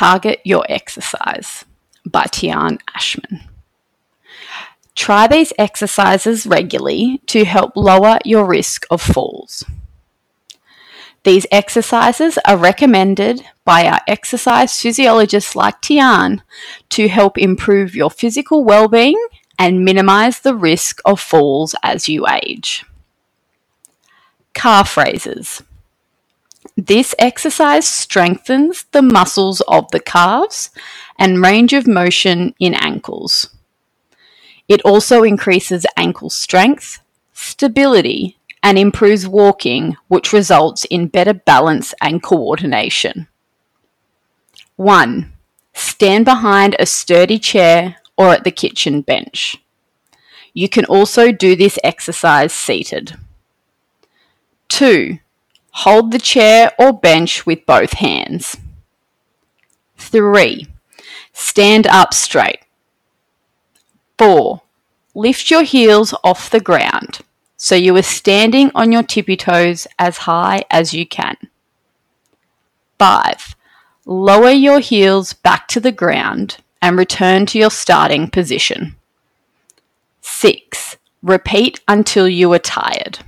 Target Your Exercise by Tian Ashman. Try these exercises regularly to help lower your risk of falls. These exercises are recommended by our exercise physiologists like Tian to help improve your physical well-being and minimize the risk of falls as you age. Calf raises. This exercise strengthens the muscles of the calves and range of motion in ankles. It also increases ankle strength, stability, and improves walking, which results in better balance and coordination. 1. Stand behind a sturdy chair or at the kitchen bench. You can also do this exercise seated. 2. Hold the chair or bench with both hands. 3. Stand up straight. 4. Lift your heels off the ground so you are standing on your tippy toes as high as you can. 5. Lower your heels back to the ground and return to your starting position. 6. Repeat until you are tired.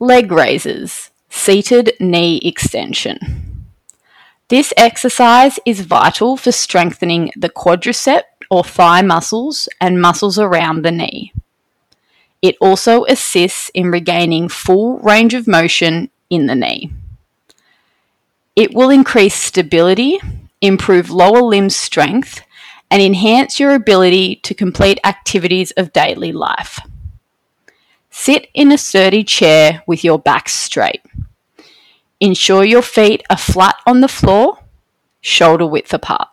Leg raises, seated knee extension. This exercise is vital for strengthening the quadricep or thigh muscles and muscles around the knee. It also assists in regaining full range of motion in the knee. It will increase stability, improve lower limb strength, and enhance your ability to complete activities of daily life. Sit in a sturdy chair with your back straight. Ensure your feet are flat on the floor, shoulder width apart.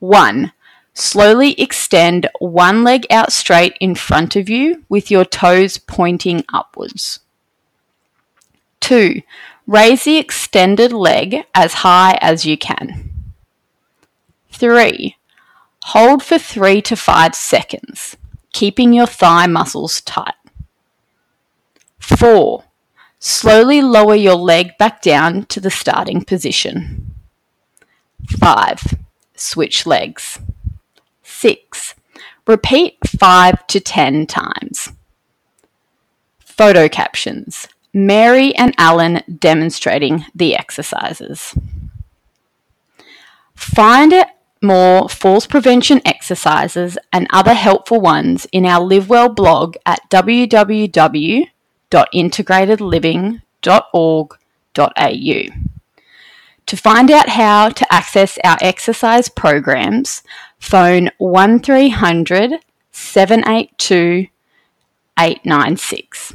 1. Slowly extend one leg out straight in front of you with your toes pointing upwards. 2. Raise the extended leg as high as you can. 3. Hold for 3 to 5 seconds, keeping your thigh muscles tight. 4. Slowly lower your leg back down to the starting position. 5. Switch legs. 6. Repeat 5 to 10 times. Photo captions Mary and Alan demonstrating the exercises. Find more falls prevention exercises and other helpful ones in our Live Well blog at www.integratedliving.org.au. To find out how to access our exercise programs, phone 1300 782 896.